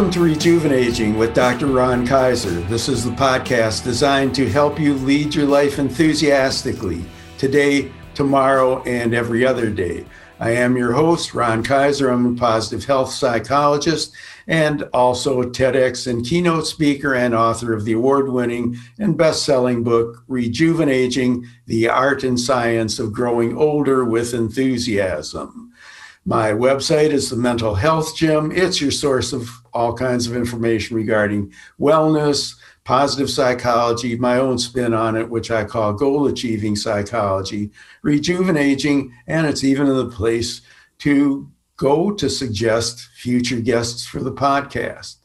Welcome to Rejuvenaging with Dr. Ron Kaiser. This is the podcast designed to help you lead your life enthusiastically today, tomorrow, and every other day. I am your host, Ron Kaiser. I'm a positive health psychologist and also TEDx and keynote speaker and author of the award winning and best selling book, Rejuvenaging The Art and Science of Growing Older with Enthusiasm. My website is the Mental Health Gym. It's your source of all kinds of information regarding wellness, positive psychology, my own spin on it, which I call goal achieving psychology, rejuvenating, and it's even in the place to go to suggest future guests for the podcast.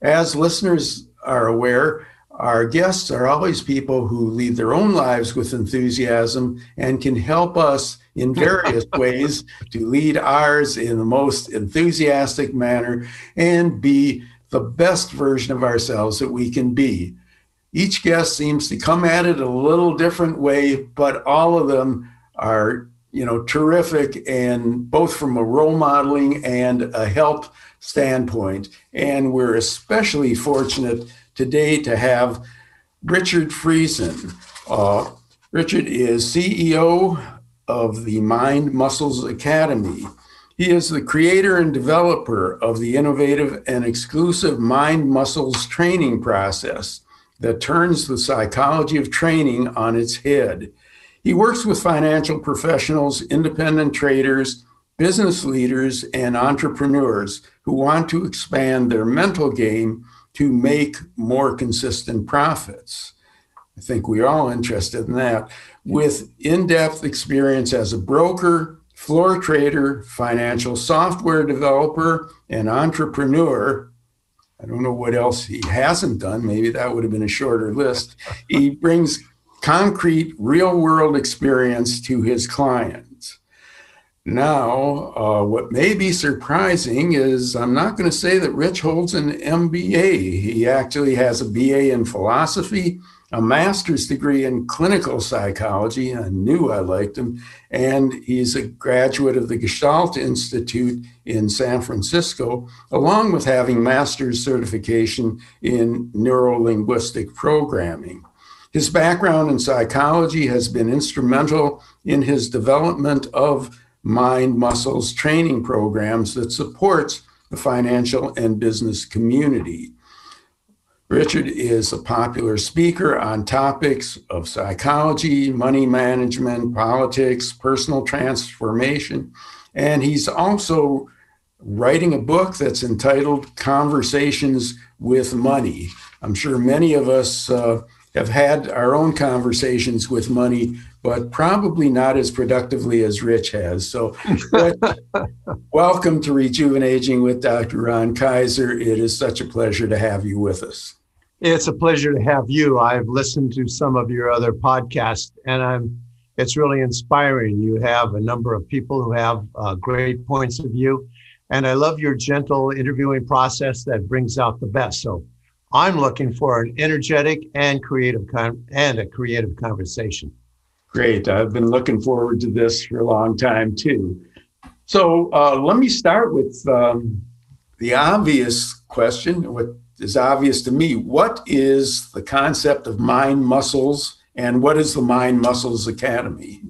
As listeners are aware, our guests are always people who lead their own lives with enthusiasm and can help us in various ways to lead ours in the most enthusiastic manner and be the best version of ourselves that we can be. Each guest seems to come at it a little different way, but all of them are, you know, terrific and both from a role modeling and a help standpoint. And we're especially fortunate today to have Richard Friesen. Uh, Richard is CEO of the Mind Muscles Academy. He is the creator and developer of the innovative and exclusive Mind Muscles training process that turns the psychology of training on its head. He works with financial professionals, independent traders, business leaders, and entrepreneurs who want to expand their mental game to make more consistent profits. I think we're all interested in that. With in depth experience as a broker, floor trader, financial software developer, and entrepreneur, I don't know what else he hasn't done. Maybe that would have been a shorter list. He brings concrete, real world experience to his clients. Now, uh, what may be surprising is I'm not going to say that Rich holds an MBA. He actually has a BA in philosophy, a master's degree in clinical psychology. I knew I liked him. And he's a graduate of the Gestalt Institute in San Francisco, along with having master's certification in neurolinguistic programming. His background in psychology has been instrumental in his development of mind muscles training programs that supports the financial and business community. Richard is a popular speaker on topics of psychology, money management, politics, personal transformation, and he's also writing a book that's entitled Conversations with Money. I'm sure many of us uh, have had our own conversations with money but probably not as productively as Rich has. So, welcome to Rejuvenaging with Dr. Ron Kaiser. It is such a pleasure to have you with us. It's a pleasure to have you. I've listened to some of your other podcasts, and I'm. It's really inspiring. You have a number of people who have uh, great points of view, and I love your gentle interviewing process that brings out the best. So, I'm looking for an energetic and creative con- and a creative conversation. Great. I've been looking forward to this for a long time too. So uh, let me start with um, the obvious question, what is obvious to me. What is the concept of mind muscles and what is the Mind Muscles Academy?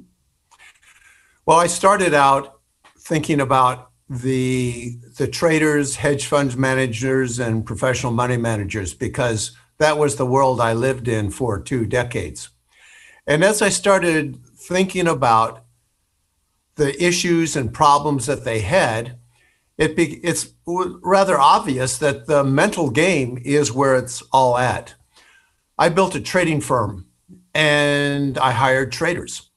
Well, I started out thinking about the the traders, hedge fund managers, and professional money managers because that was the world I lived in for two decades. And as I started thinking about the issues and problems that they had, it be, it's rather obvious that the mental game is where it's all at. I built a trading firm and I hired traders.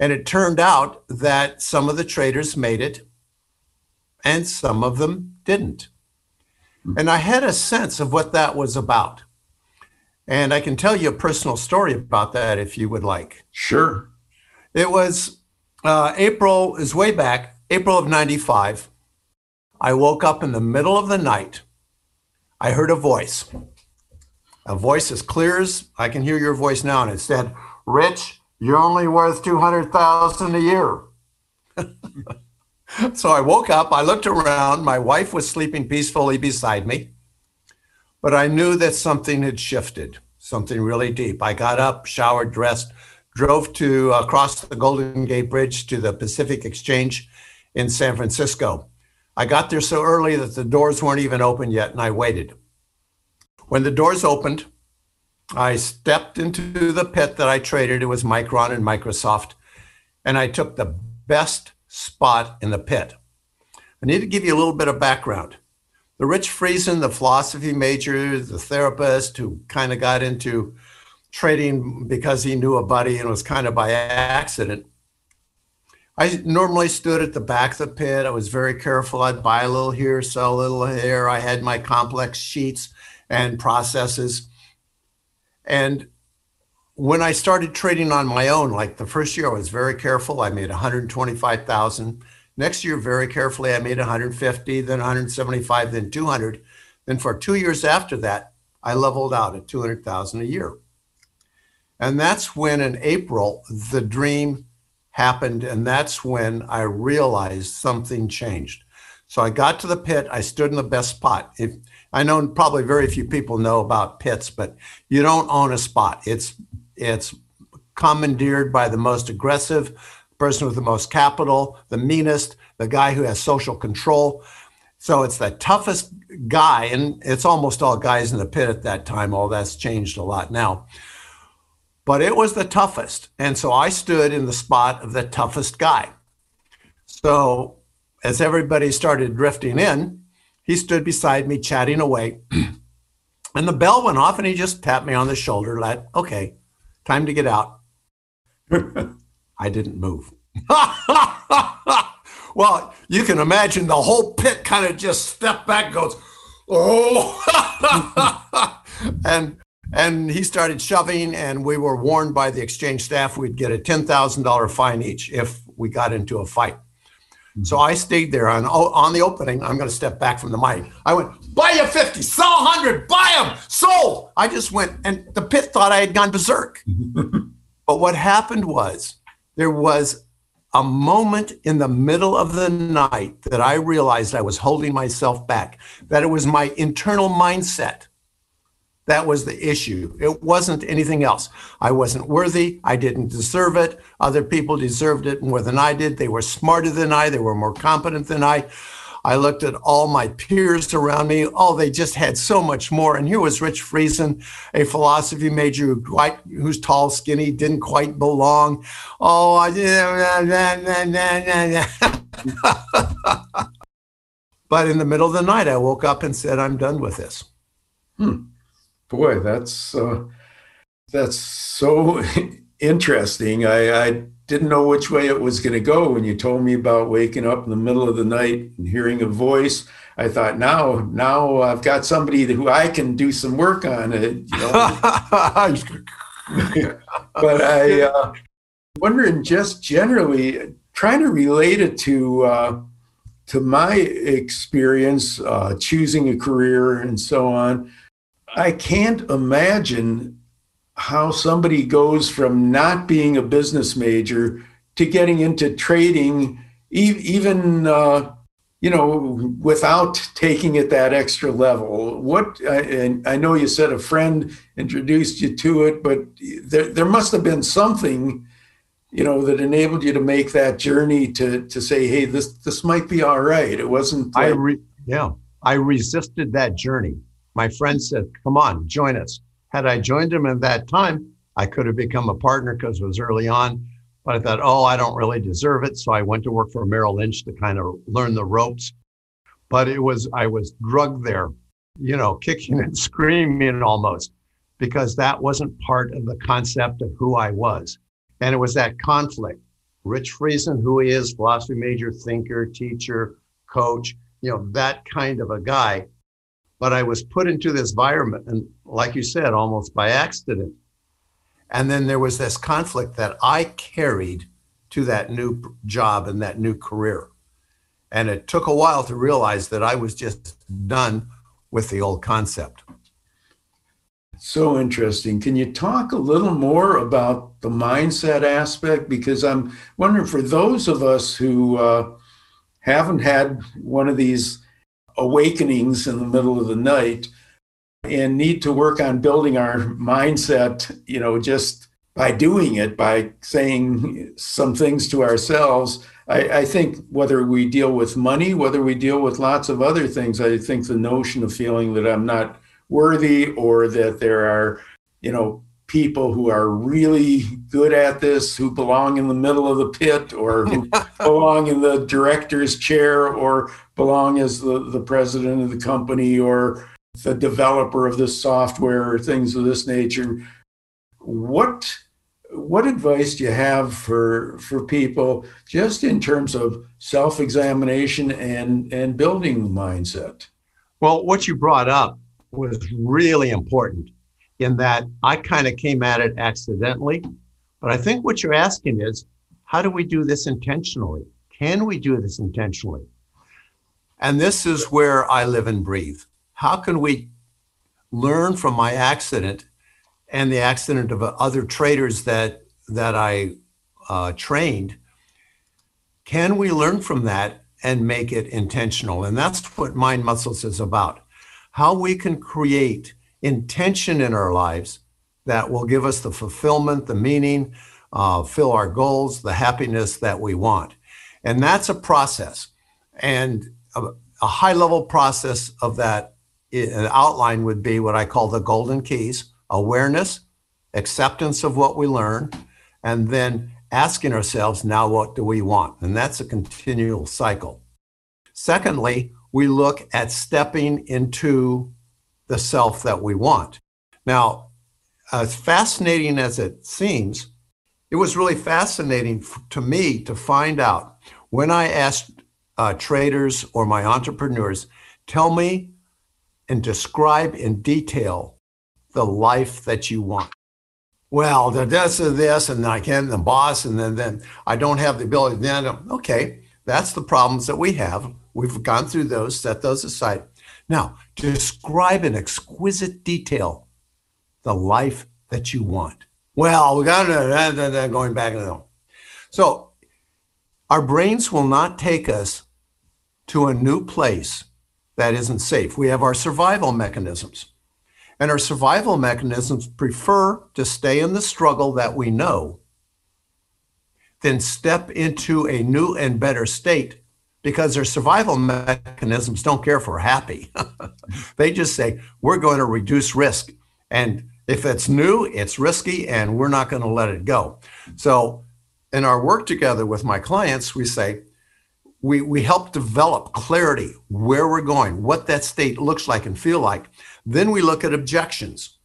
And it turned out that some of the traders made it and some of them didn't. Hmm. And I had a sense of what that was about. And I can tell you a personal story about that if you would like. Sure. It was uh, April, is way back, April of 95. I woke up in the middle of the night. I heard a voice, a voice as clear as I can hear your voice now. And it said, Rich, you're only worth 200,000 a year. so I woke up, I looked around, my wife was sleeping peacefully beside me, but I knew that something had shifted, something really deep. I got up, showered, dressed, drove to uh, across the Golden Gate Bridge to the Pacific Exchange in San Francisco. I got there so early that the doors weren't even open yet, and I waited. When the doors opened, I stepped into the pit that I traded. It was Micron and Microsoft, and I took the best spot in the pit. I need to give you a little bit of background. The Rich Friesen, the philosophy major, the therapist who kind of got into trading because he knew a buddy and was kind of by accident. I normally stood at the back of the pit. I was very careful. I'd buy a little here, sell a little here. I had my complex sheets and processes. And when I started trading on my own, like the first year, I was very careful. I made 125,000. Next year, very carefully, I made 150, then 175, then 200. Then for two years after that, I leveled out at 200,000 a year. And that's when in April, the dream happened. And that's when I realized something changed. So I got to the pit. I stood in the best spot. If, I know probably very few people know about pits, but you don't own a spot. It's it's commandeered by the most aggressive person with the most capital, the meanest, the guy who has social control. So it's the toughest guy, and it's almost all guys in the pit at that time. All that's changed a lot now but it was the toughest. And so I stood in the spot of the toughest guy. So as everybody started drifting in, he stood beside me chatting away. and the bell went off and he just tapped me on the shoulder, like, okay, time to get out. I didn't move. well, you can imagine the whole pit kind of just stepped back, goes, oh. and and he started shoving, and we were warned by the exchange staff we'd get a $10,000 fine each if we got into a fight. Mm-hmm. So I stayed there on, on the opening. I'm going to step back from the mic. I went, buy a 50, sell 100, buy them, sold. I just went, and the pit thought I had gone berserk. but what happened was there was a moment in the middle of the night that I realized I was holding myself back, that it was my internal mindset that was the issue. It wasn't anything else. I wasn't worthy. I didn't deserve it. Other people deserved it more than I did. They were smarter than I. They were more competent than I. I looked at all my peers around me. Oh, they just had so much more. And here was Rich Friesen, a philosophy major who quite, who's tall, skinny, didn't quite belong. Oh, I did. but in the middle of the night, I woke up and said, I'm done with this. Hmm boy, that's uh, that's so interesting. I, I didn't know which way it was going to go when you told me about waking up in the middle of the night and hearing a voice. I thought now, now I've got somebody who I can do some work on it. You know? but I uh, wondering just generally trying to relate it to uh, to my experience uh, choosing a career and so on. I can't imagine how somebody goes from not being a business major to getting into trading, even uh, you know, without taking it that extra level. What and I know you said a friend introduced you to it, but there there must have been something, you know, that enabled you to make that journey to to say, hey, this this might be all right. It wasn't. Like, I re- yeah, I resisted that journey my friend said, Come on, join us. Had I joined him at that time, I could have become a partner because it was early on. But I thought, oh, I don't really deserve it. So I went to work for Merrill Lynch to kind of learn the ropes. But it was, I was drugged there, you know, kicking and screaming almost because that wasn't part of the concept of who I was. And it was that conflict. Rich Friesen, who he is, philosophy major, thinker, teacher, coach, you know, that kind of a guy but I was put into this environment, and like you said, almost by accident. And then there was this conflict that I carried to that new job and that new career. And it took a while to realize that I was just done with the old concept. So interesting. Can you talk a little more about the mindset aspect? Because I'm wondering for those of us who uh, haven't had one of these awakenings in the middle of the night and need to work on building our mindset, you know, just by doing it, by saying some things to ourselves. I, I, think whether we deal with money, whether we deal with lots of other things, I think the notion of feeling that I'm not worthy or that there are, you know, people who are really good at this, who belong in the middle of the pit or who belong in the director's chair or belong as the, the president of the company or the developer of this software or things of this nature. What what advice do you have for for people just in terms of self-examination and and building the mindset? Well, what you brought up was really important in that I kind of came at it accidentally. But I think what you're asking is how do we do this intentionally? Can we do this intentionally? And this is where I live and breathe. How can we learn from my accident and the accident of other traders that that I uh, trained? Can we learn from that and make it intentional? And that's what Mind Muscles is about. How we can create intention in our lives that will give us the fulfillment, the meaning, uh, fill our goals, the happiness that we want. And that's a process. And a, a high level process of that an outline would be what I call the golden keys awareness, acceptance of what we learn, and then asking ourselves, now what do we want? And that's a continual cycle. Secondly, we look at stepping into the self that we want. Now, as fascinating as it seems, it was really fascinating to me to find out when I asked uh, traders or my entrepreneurs, tell me and describe in detail the life that you want. Well, the this and this, and I can't, the boss, and then, then I don't have the ability. Then, okay, that's the problems that we have. We've gone through those, set those aside. Now, describe in exquisite detail the life that you want. Well, we got to eh, eh, eh, going back and forth. So, our brains will not take us to a new place that isn't safe. We have our survival mechanisms. And our survival mechanisms prefer to stay in the struggle that we know than step into a new and better state because their survival mechanisms don't care if we're happy. they just say, we're going to reduce risk. And if it's new, it's risky, and we're not going to let it go. So, in our work together with my clients, we say, we, we help develop clarity where we're going, what that state looks like and feel like. Then we look at objections,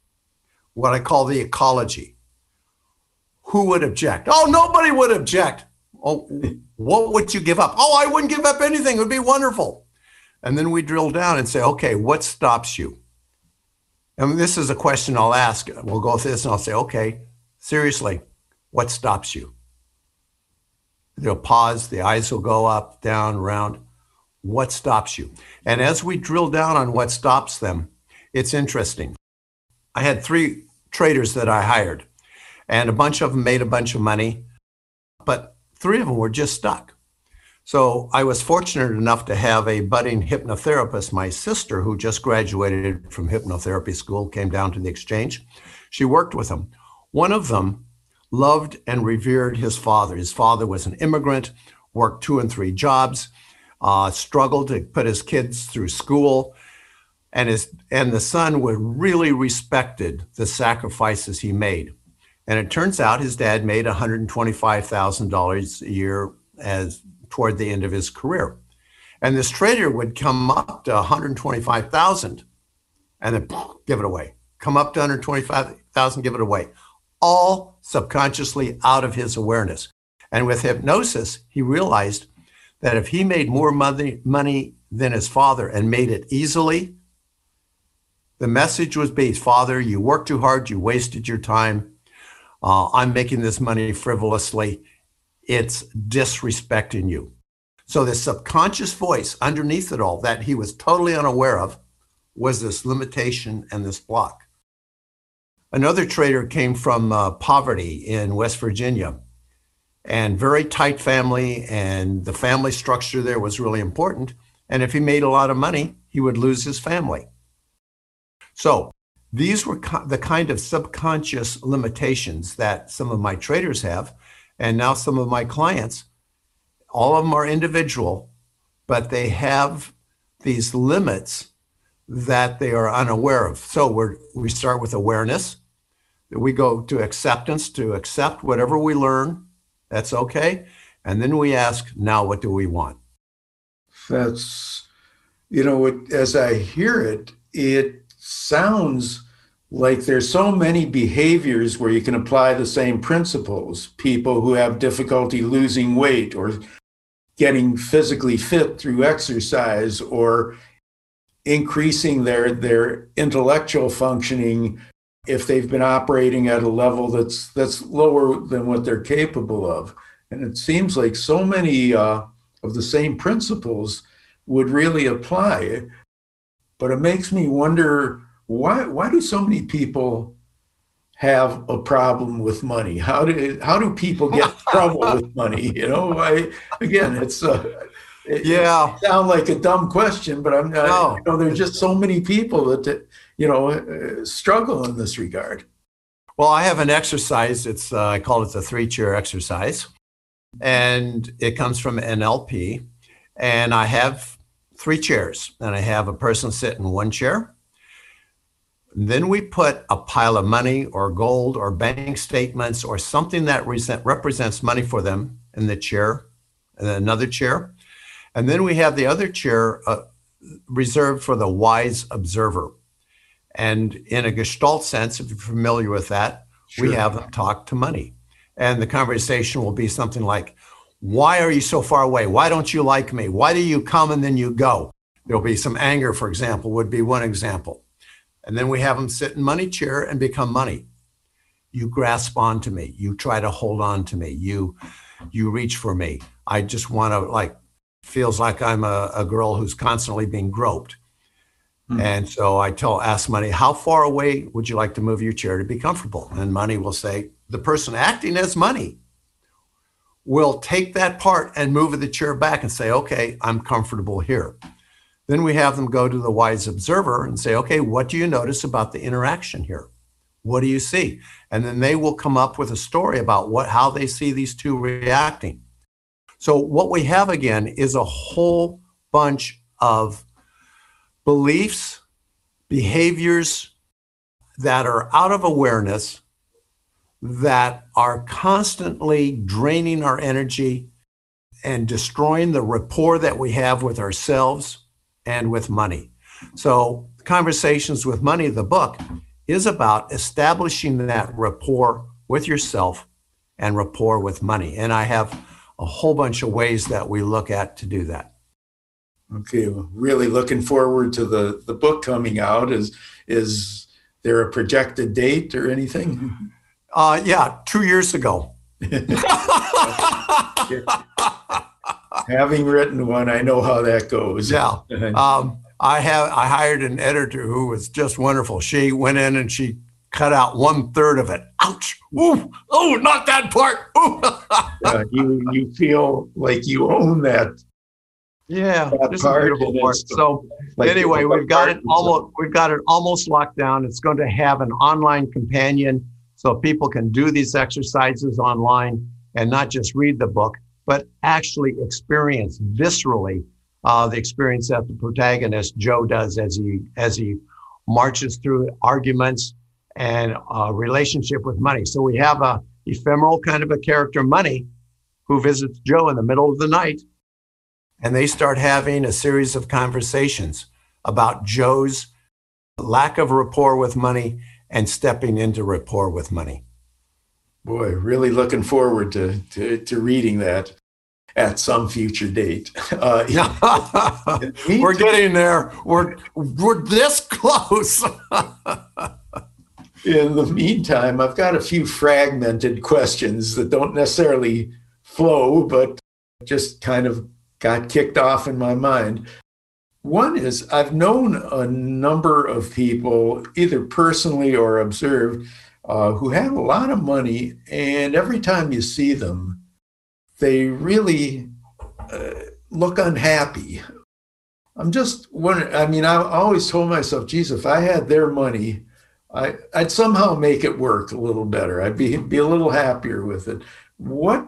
what I call the ecology. Who would object? Oh, nobody would object. Oh, what would you give up? Oh, I wouldn't give up anything. It would be wonderful. And then we drill down and say, okay, what stops you? And this is a question I'll ask. We'll go through this and I'll say, okay, seriously, what stops you? They'll pause, the eyes will go up, down, around. What stops you? And as we drill down on what stops them, it's interesting. I had three traders that I hired, and a bunch of them made a bunch of money, three of them were just stuck. So I was fortunate enough to have a budding hypnotherapist, my sister, who just graduated from hypnotherapy school, came down to the exchange. She worked with them. One of them loved and revered his father. His father was an immigrant, worked two and three jobs, uh, struggled to put his kids through school, and his and the son would really respected the sacrifices he made. And it turns out his dad made $125,000 a year as toward the end of his career. And this trader would come up to 125,000 and then give it away. Come up to 125,000, give it away. All subconsciously out of his awareness. And with hypnosis, he realized that if he made more money, money than his father and made it easily, the message was based Father, you worked too hard, you wasted your time uh, I'm making this money frivolously. It's disrespecting you. So, the subconscious voice underneath it all that he was totally unaware of was this limitation and this block. Another trader came from uh, poverty in West Virginia. and very tight family, and the family structure there was really important. And if he made a lot of money, he would lose his family. So these were the kind of subconscious limitations that some of my traders have, and now some of my clients. All of them are individual, but they have these limits that they are unaware of. So we we start with awareness. We go to acceptance to accept whatever we learn. That's okay. And then we ask, now what do we want? That's, you know, as I hear it, it sounds like there's so many behaviors where you can apply the same principles. People who have difficulty losing weight or getting physically fit through exercise or increasing their their intellectual functioning if they've been operating at a level that's that's lower than what they're capable of and it seems like so many uh, of the same principles would really apply but it makes me wonder why why do so many people have a problem with money? How do how do people get trouble with money? You know i again it's uh, it, yeah. it sound like a dumb question but i'm not no. you know there's just so many people that you know uh, struggle in this regard. Well i have an exercise. It's uh, i call it the three chair exercise and it comes from nlp and i have three chairs and i have a person sit in one chair then we put a pile of money or gold or bank statements or something that represents money for them in the chair, and another chair. And then we have the other chair uh, reserved for the wise observer. And in a Gestalt sense, if you're familiar with that, sure. we have them talk to money. And the conversation will be something like, Why are you so far away? Why don't you like me? Why do you come and then you go? There'll be some anger, for example, would be one example. And then we have them sit in money chair and become money. You grasp onto me. You try to hold on to me. You you reach for me. I just want to like feels like I'm a, a girl who's constantly being groped. Hmm. And so I tell ask money, how far away would you like to move your chair to be comfortable? And money will say, the person acting as money will take that part and move the chair back and say, okay, I'm comfortable here. Then we have them go to the wise observer and say, okay, what do you notice about the interaction here? What do you see? And then they will come up with a story about what how they see these two reacting. So what we have again is a whole bunch of beliefs, behaviors that are out of awareness that are constantly draining our energy and destroying the rapport that we have with ourselves and with money. So, Conversations with Money, the book, is about establishing that rapport with yourself and rapport with money. And I have a whole bunch of ways that we look at to do that. Okay, well, really looking forward to the the book coming out. Is is there a projected date or anything? Uh, yeah, two years ago. having written one, I know how that goes. Yeah. Um, I have I hired an editor who was just wonderful. She went in and she cut out one third of it. Ouch! Ooh! Oh, not that part. you you feel like you own that. Yeah, that this part is beautiful part. So like anyway, we've got it almost we've got it almost locked down. It's going to have an online companion so people can do these exercises online and not just read the book but actually experience viscerally uh, the experience that the protagonist Joe does as he as he marches through arguments and a relationship with money. So we have a ephemeral kind of a character, Money, who visits Joe in the middle of the night, and they start having a series of conversations about Joe's lack of rapport with money and stepping into rapport with money. Boy, really looking forward to, to, to reading that at some future date. Uh, we're getting there. We're we're this close. in the meantime, I've got a few fragmented questions that don't necessarily flow, but just kind of got kicked off in my mind. One is I've known a number of people, either personally or observed, uh, who have a lot of money, and every time you see them, they really uh, look unhappy. I'm just wondering. I mean, I always told myself, geez, if I had their money, I, would somehow make it work a little better. I'd be be a little happier with it. What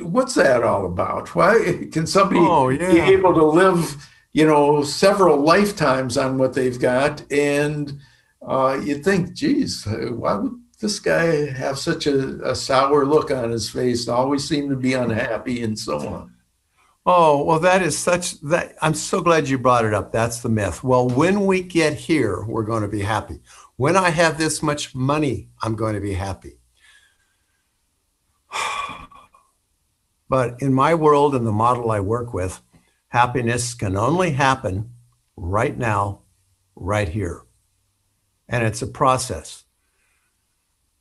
what's that all about? Why can somebody oh, yeah. be able to live, you know, several lifetimes on what they've got? And uh, you think, geez, why would this guy have such a, a sour look on his face always seem to be unhappy and so on? Oh, well, that is such that I'm so glad you brought it up. That's the myth. Well, when we get here, we're going to be happy. When I have this much money, I'm going to be happy. But in my world and the model I work with, happiness can only happen right now, right here. And it's a process.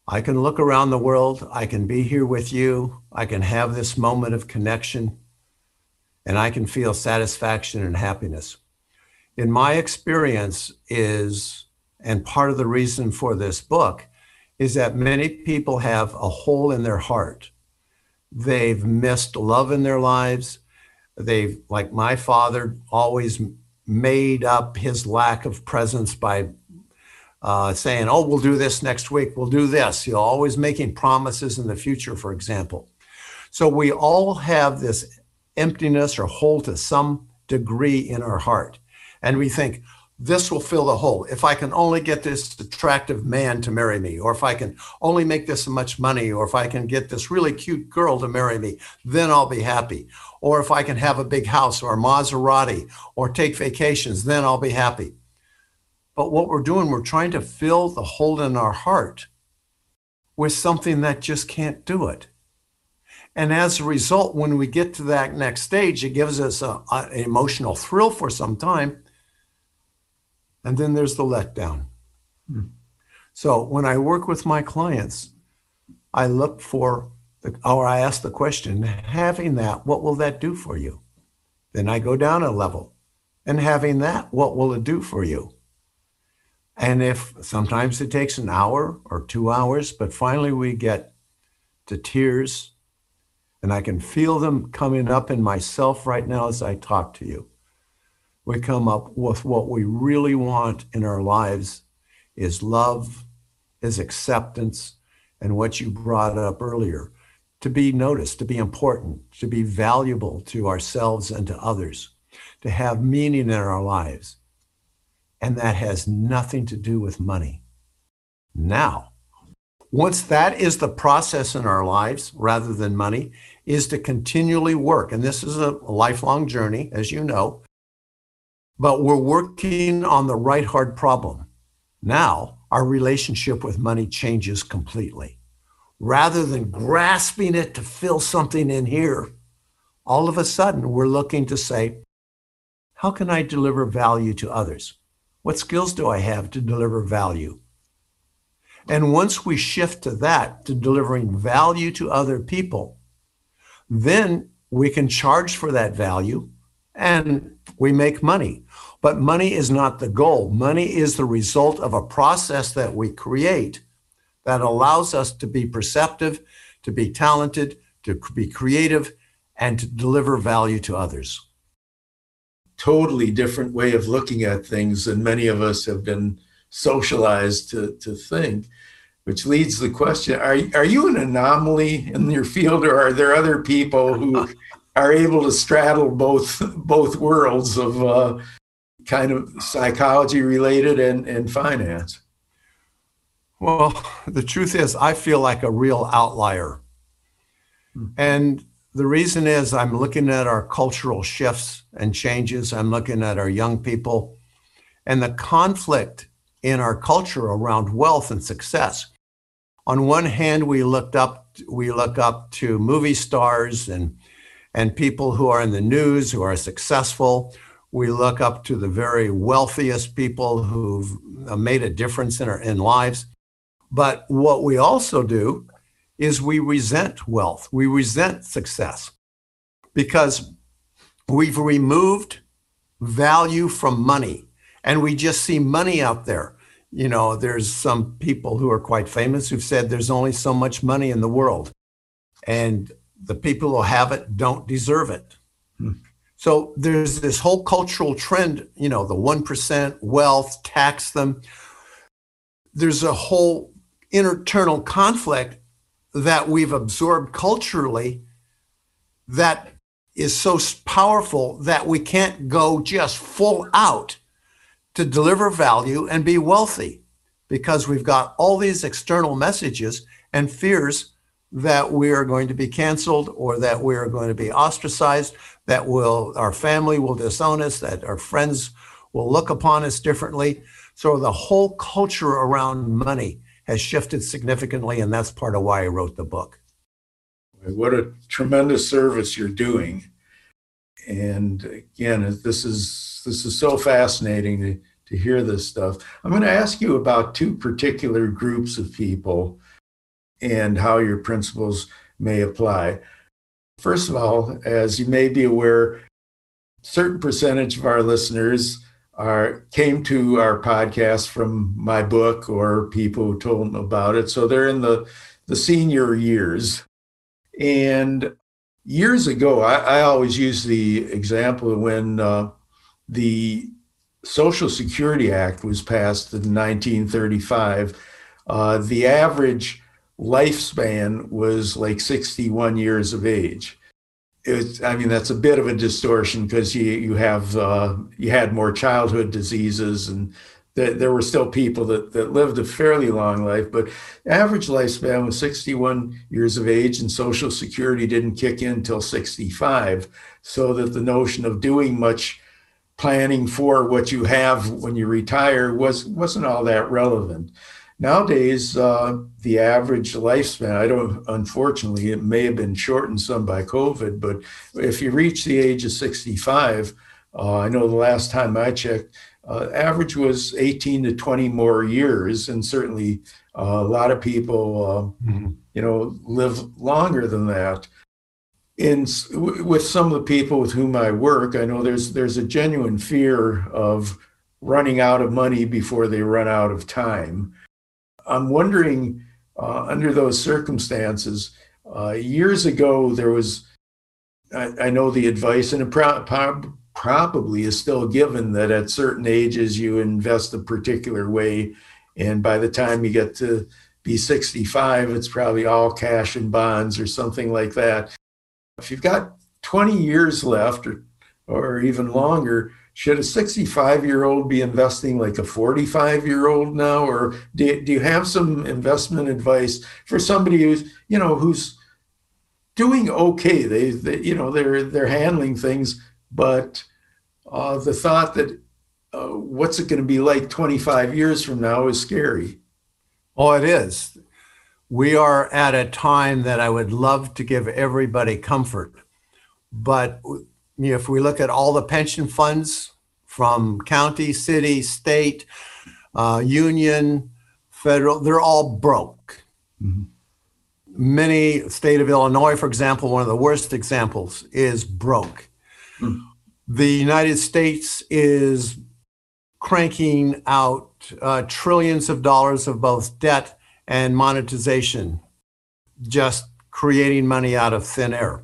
I can look around the world, I can be here with you, I can have this moment of connection, and I can feel satisfaction and happiness. In my experience is, and part of the reason for this book, is that many people have a hole in their heart They've missed love in their lives. They've, like my father, always made up his lack of presence by uh, saying, Oh, we'll do this next week. We'll do this. You know, always making promises in the future, for example. So we all have this emptiness or hole to some degree in our heart. And we think, this will fill the hole. If I can only get this attractive man to marry me, or if I can only make this much money, or if I can get this really cute girl to marry me, then I'll be happy. Or if I can have a big house or a Maserati or take vacations, then I'll be happy. But what we're doing, we're trying to fill the hole in our heart with something that just can't do it. And as a result, when we get to that next stage, it gives us a, a, an emotional thrill for some time and then there's the letdown. Hmm. So when I work with my clients, I look for, the, or I ask the question, having that, what will that do for you? Then I go down a level. And having that, what will it do for you? And if sometimes it takes an hour or two hours, but finally we get to tears, and I can feel them coming up in myself right now as I talk to you we come up with what we really want in our lives is love, is acceptance, and what you brought up earlier to be noticed, to be important, to be valuable to ourselves and to others, to have meaning in our lives. And that has nothing to do with money. Now, once that is the process in our lives rather than money, is to continually work. And this is a lifelong journey, as you know, but we're working on the right hard problem. Now, our relationship with money changes completely. Rather than grasping it to fill something in here, all of a sudden we're looking to say, how can I deliver value to others? What skills do I have to deliver value? And once we shift to that, to delivering value to other people, then we can charge for that value and we make money. But money is not the goal. Money is the result of a process that we create that allows us to be perceptive, to be talented, to be creative, and to deliver value to others. Totally different way of looking at things than many of us have been socialized to, to think, which leads the question are, are you an anomaly in your field, or are there other people who are able to straddle both both worlds of uh, kind of psychology related and, and finance? Well, the truth is, I feel like a real outlier. Hmm. And the reason is I'm looking at our cultural shifts and changes. I'm looking at our young people and the conflict in our culture around wealth and success. On one hand, we looked up we look up to movie stars and and people who are in the news who are successful we look up to the very wealthiest people who've made a difference in our in lives. But what we also do is we resent wealth. We resent success because we've removed value from money and we just see money out there. You know, there's some people who are quite famous who've said there's only so much money in the world. And the people who have it don't deserve it. Hmm. So there's this whole cultural trend, you know, the 1% wealth, tax them. There's a whole internal conflict that we've absorbed culturally that is so powerful that we can't go just full out to deliver value and be wealthy because we've got all these external messages and fears that we are going to be canceled or that we are going to be ostracized, that will our family will disown us, that our friends will look upon us differently. So the whole culture around money has shifted significantly, and that's part of why I wrote the book. What a tremendous service you're doing. And again, this is this is so fascinating to, to hear this stuff. I'm going to ask you about two particular groups of people and how your principles may apply. First of all, as you may be aware, certain percentage of our listeners are came to our podcast from my book or people who told them about it. So they're in the the senior years. And years ago, I, I always use the example of when uh, the Social Security Act was passed in 1935. Uh, the average lifespan was like 61 years of age. It's, I mean, that's a bit of a distortion because you you have uh, you had more childhood diseases and th- there were still people that, that lived a fairly long life, but average lifespan was 61 years of age, and Social Security didn't kick in until 65, so that the notion of doing much planning for what you have when you retire was wasn't all that relevant. Nowadays, uh, the average lifespan, I don't, unfortunately, it may have been shortened some by COVID, but if you reach the age of 65, uh, I know the last time I checked, uh, average was 18 to 20 more years. And certainly uh, a lot of people, uh, mm-hmm. you know, live longer than that. In, with some of the people with whom I work, I know there's there's a genuine fear of running out of money before they run out of time. I'm wondering, uh, under those circumstances, uh, years ago there was, I, I, know the advice, and it pro- pro- probably is still given that at certain ages you invest a particular way, and by the time you get to be 65, it's probably all cash and bonds or something like that. If you've got 20 years left or, or even longer, should a 65 year old be investing like a 45 year old now? Or do, do you have some investment advice for somebody who's you know who's doing okay? They, they you know they're they're handling things but uh, the thought that uh, what's it going to be like 25 years from now is scary. Oh it is. We are at a time that i would love to give everybody comfort but you know, if we look at all the pension funds from county, city, state, uh, union, federal, they're all broke. Mm-hmm. Many, state of Illinois, for example, one of the worst examples, is broke. Mm. The United States is cranking out uh, trillions of dollars of both debt and monetization, just creating money out of thin air.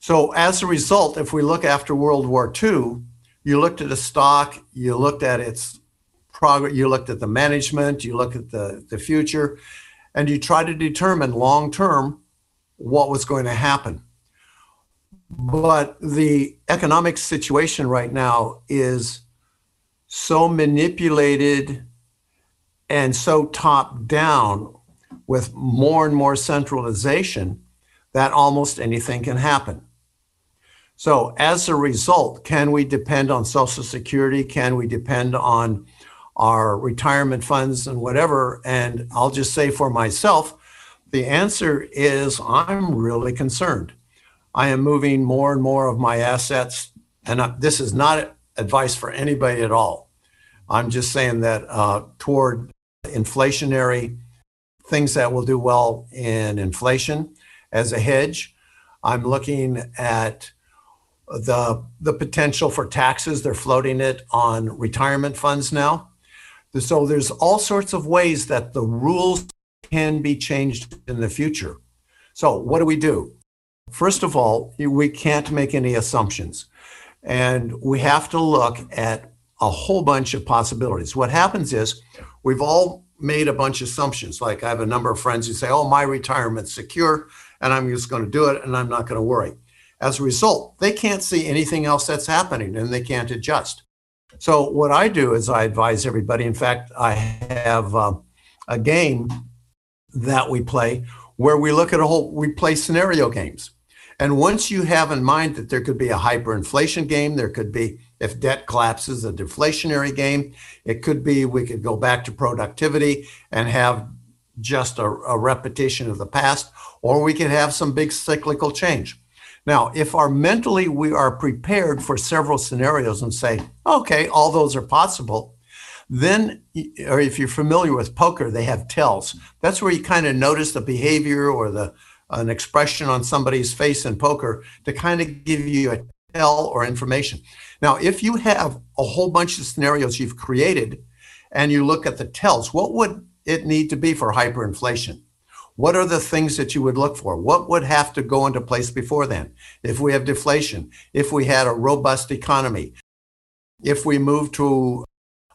So, as a result, if we look after World War II, you looked at a stock, you looked at its progress, you looked at the management, you looked at the, the future, and you tried to determine long term what was going to happen. But the economic situation right now is so manipulated and so top down with more and more centralization that almost anything can happen. So, as a result, can we depend on Social Security? Can we depend on our retirement funds and whatever? And I'll just say for myself, the answer is I'm really concerned. I am moving more and more of my assets, and this is not advice for anybody at all. I'm just saying that uh, toward inflationary things that will do well in inflation as a hedge. I'm looking at the the potential for taxes. They're floating it on retirement funds now. So there's all sorts of ways that the rules can be changed in the future. So what do we do? First of all, we can't make any assumptions. And we have to look at a whole bunch of possibilities. What happens is we've all made a bunch of assumptions. Like I have a number of friends who say, oh, my retirement's secure and I'm just going to do it and I'm not going to worry. As a result, they can't see anything else that's happening and they can't adjust. So, what I do is I advise everybody. In fact, I have uh, a game that we play where we look at a whole, we play scenario games. And once you have in mind that there could be a hyperinflation game, there could be, if debt collapses, a deflationary game, it could be we could go back to productivity and have just a, a repetition of the past, or we could have some big cyclical change. Now, if our mentally we are prepared for several scenarios and say, okay, all those are possible, then, or if you're familiar with poker, they have tells. That's where you kind of notice the behavior or the an expression on somebody's face in poker to kind of give you a tell or information. Now, if you have a whole bunch of scenarios you've created and you look at the tells, what would it need to be for hyperinflation? What are the things that you would look for? What would have to go into place before then? If we have deflation, if we had a robust economy, if we move to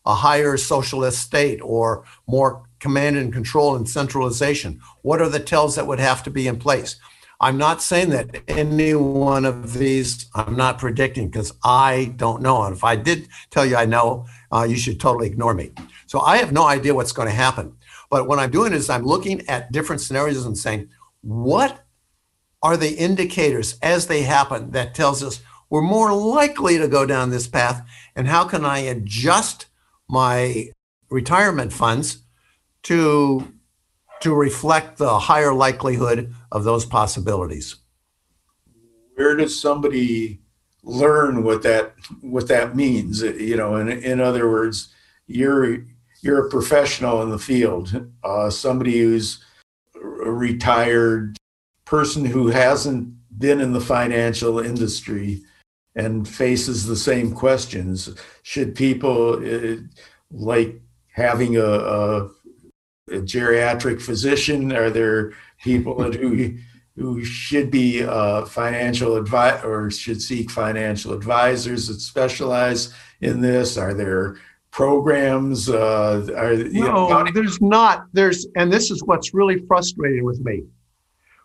a higher socialist state or more command and control and centralization? What are the tells that would have to be in place? I'm not saying that any one of these, I'm not predicting because I don't know. And if I did tell you I know, uh, you should totally ignore me. So I have no idea what's going to happen. But what I'm doing is I'm looking at different scenarios and saying, what are the indicators as they happen that tells us we're more likely to go down this path? And how can I adjust my retirement funds to to reflect the higher likelihood of those possibilities. Where does somebody learn what that what that means? You know, in in other words, you're you're a professional in the field, uh, somebody who's a retired person who hasn't been in the financial industry and faces the same questions. Should people uh, like having a, a a geriatric physician? Are there people who who should be uh, financial advice or should seek financial advisors that specialize in this? Are there programs? Uh, are, no, know, there's not. There's, and this is what's really frustrating with me.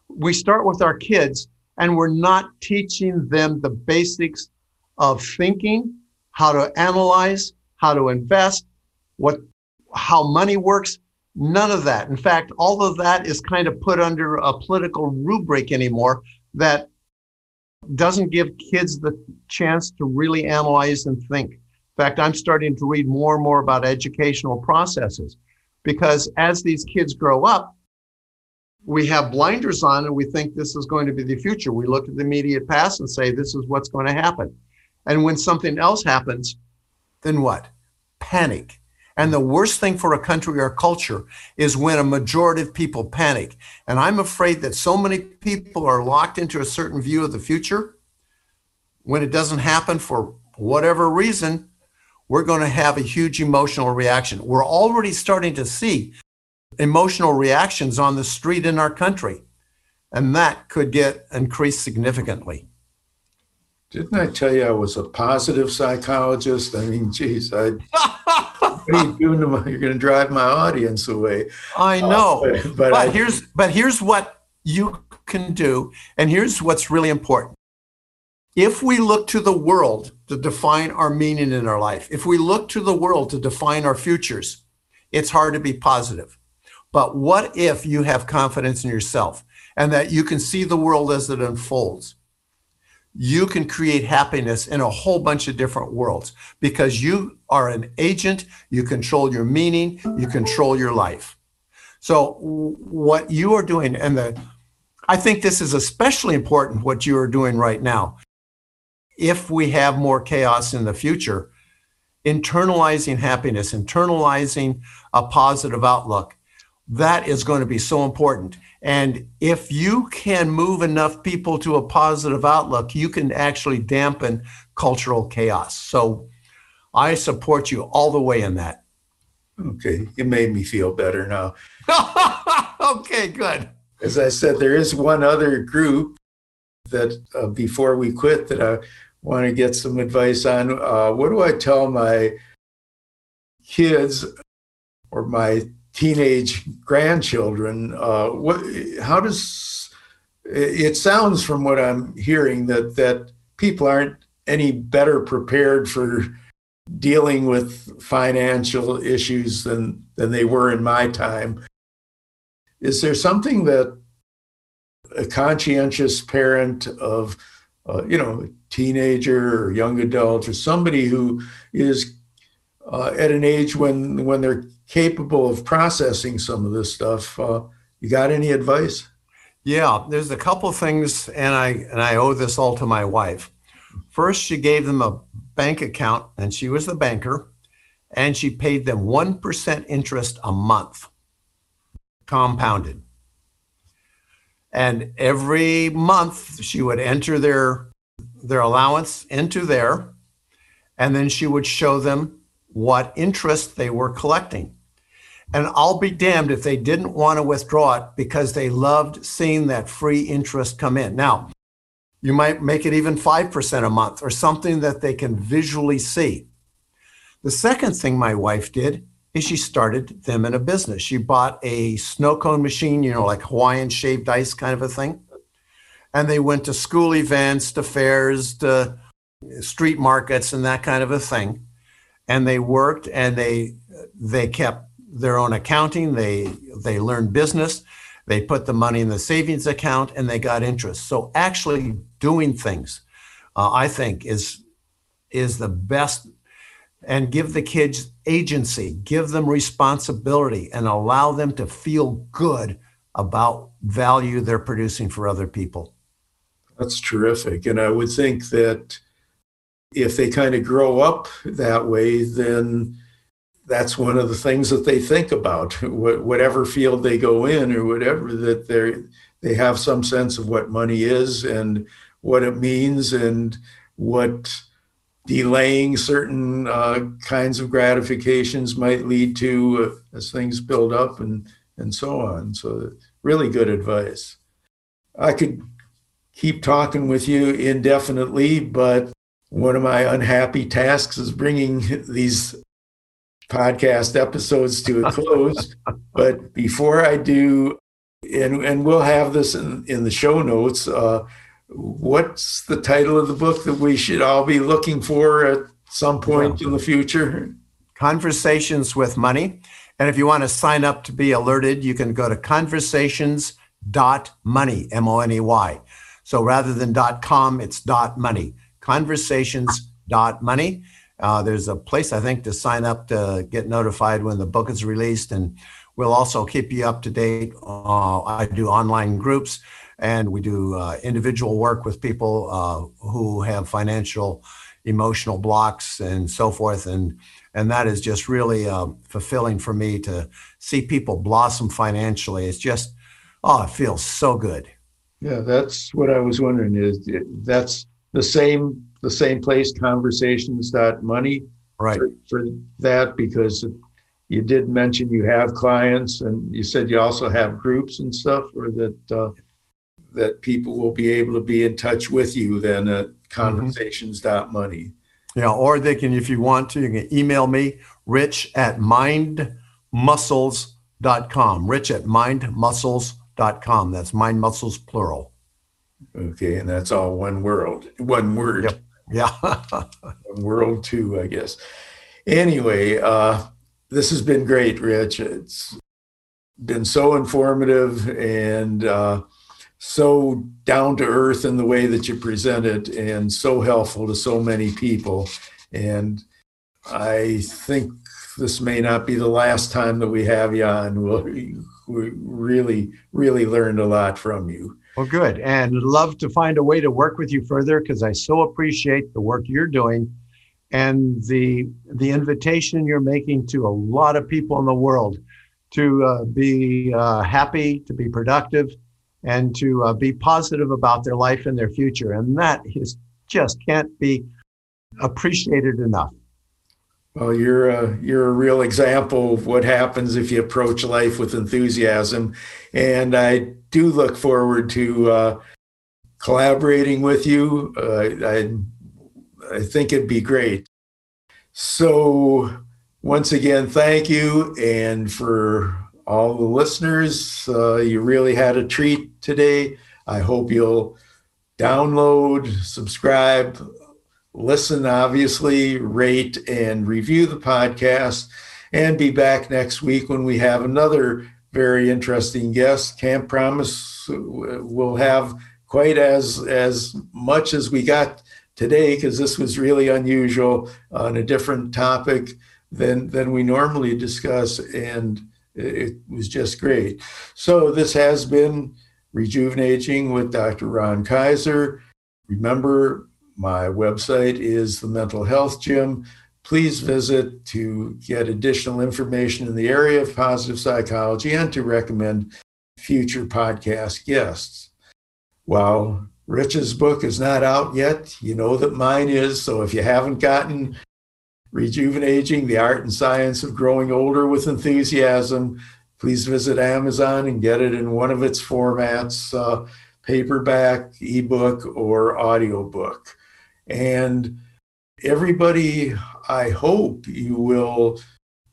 We start with our kids, and we're not teaching them the basics of thinking, how to analyze, how to invest, what how money works None of that. In fact, all of that is kind of put under a political rubric anymore that doesn't give kids the chance to really analyze and think. Fact, I'm starting to read more and more about educational processes because as these kids grow up, we have blinders on and we think this is going to be the future. We look at the immediate past and say, this is what's going to happen. And when something else happens, then what? Panic. And the worst thing for a country or culture is when a majority of people panic. And I'm afraid that so many people are locked into a certain view of the future. When it doesn't happen for whatever reason, we're going to have a huge emotional reaction. We're already starting to see emotional reactions on the street in our country, and that could get increased significantly. Didn't I tell you I was a positive psychologist? I mean, geez, I. what are you doing to my, you're going to drive my audience away. I uh, know. Uh, but, but I, here's but here's what you can do and here's what's really important. If we look to the world to define our meaning in our life, if we look to the world to define our futures, it's hard to be positive. But what if you have confidence in yourself and that you can see the world as it unfolds? you can create happiness in a whole bunch of different worlds because you are an agent, you control your meaning, you control your life. So, what you are doing, and the, I think this is especially important what you are doing right now. If we have more chaos in the future, internalizing happiness, internalizing a positive outlook, that is going to be so important. And if you can move enough people to a positive outlook, you can actually dampen cultural chaos. So I support you all the way in that. Okay, it made me feel better now. okay, good. As I said, there is one other group that uh, before we quit that I want to get some advice on. Uh, what do I tell my kids or my teenage grandchildren? Uh, what? How does it sounds from what I'm hearing that that people aren't any better prepared for dealing with financial issues than than they were in my time. Is there something that a conscientious parent of uh, you know teenager or young adult or somebody who is uh, at an age when when they're capable of processing some of this stuff uh, you got any advice? Yeah there's a couple things and i and i owe this all to my wife. First she gave them a bank account and she was the banker and she paid them 1% interest a month compounded. And every month she would enter their their allowance into there and then she would show them what interest they were collecting and i'll be damned if they didn't want to withdraw it because they loved seeing that free interest come in now you might make it even 5% a month or something that they can visually see the second thing my wife did is she started them in a business. She bought a snow cone machine, you know, like Hawaiian shaved ice kind of a thing. And they went to school events, to fairs, to street markets, and that kind of a thing. And they worked and they they kept their own accounting. They they learned business. They put the money in the savings account and they got interest. So actually doing things, uh, I think, is is the best and give the kids agency, give them responsibility, and allow them to feel good about value they're producing for other people. That's terrific. And I would think that if they kind of grow up that way, then that's one of the things that they think about whatever field they go in or whatever that they they have some sense of what money is and what it means and what delaying certain uh, kinds of gratifications might lead to uh, as things build up and and so on. So really good advice. I could keep talking with you indefinitely, but one of my unhappy tasks is bringing these podcast episodes to a close. but before I do, and and we'll have this in, in the show notes. Uh, what's the title of the book that we should all be looking for at some point in the future? Conversations with Money. And if you want to sign up to be alerted, you can go to conversations.money, M O N E Y. So rather than .com, it's .money. Conversations.money. Uh, there's a place I think to sign up to get notified when the book is released, and we'll also keep you up to date. Uh, I do online groups and we do uh, individual work with people uh, who have financial emotional blocks and so forth and and that is just really uh, fulfilling for me to see people blossom financially it's just oh it feels so good yeah that's what i was wondering is that's the same the same place conversations dot money right for, for that because you did mention you have clients and you said you also have groups and stuff or that uh, that people will be able to be in touch with you then at conversations.money. Yeah, or they can, if you want to, you can email me, rich at mindmuscles.com. Rich at mindmuscles.com. That's mind muscles plural. Okay, and that's all one world, one word. Yep. Yeah. one world too, I guess. Anyway, uh, this has been great, Rich. It's been so informative and uh, so down to earth in the way that you present it and so helpful to so many people. And I think this may not be the last time that we have you on. we we really, really learned a lot from you. Well, good. And love to find a way to work with you further because I so appreciate the work you're doing and the the invitation you're making to a lot of people in the world to uh, be uh, happy, to be productive, and to uh, be positive about their life and their future. And that is just can't be appreciated enough. Well, you're a, you're a real example of what happens if you approach life with enthusiasm. And I do look forward to uh, collaborating with you. Uh, I, I think it'd be great. So, once again, thank you. And for all the listeners, uh, you really had a treat today. I hope you'll download, subscribe, listen, obviously, rate, and review the podcast, and be back next week when we have another very interesting guest. Can't promise we'll have quite as as much as we got today because this was really unusual on a different topic than than we normally discuss and it was just great so this has been Rejuvenaging with dr ron kaiser remember my website is the mental health gym please visit to get additional information in the area of positive psychology and to recommend future podcast guests while Rich's book is not out yet, you know that mine is. So if you haven't gotten Rejuvenaging the Art and Science of Growing Older with Enthusiasm, please visit Amazon and get it in one of its formats uh, paperback, ebook, or audiobook. And everybody, I hope you will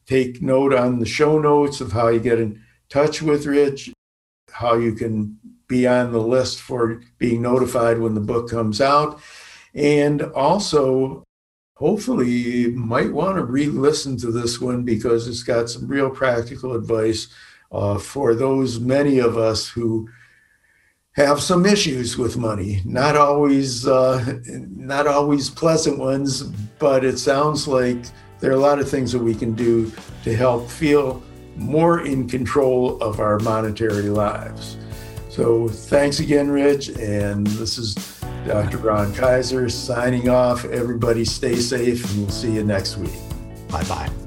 take note on the show notes of how you get in touch with Rich, how you can be on the list for being notified when the book comes out. And also, hopefully, you might want to re listen to this one because it's got some real practical advice uh, for those many of us who have some issues with money not always uh, not always pleasant ones but it sounds like there are a lot of things that we can do to help feel more in control of our monetary lives so thanks again, Rich. And this is Dr. Ron Kaiser signing off. Everybody stay safe, and we'll see you next week. Bye bye.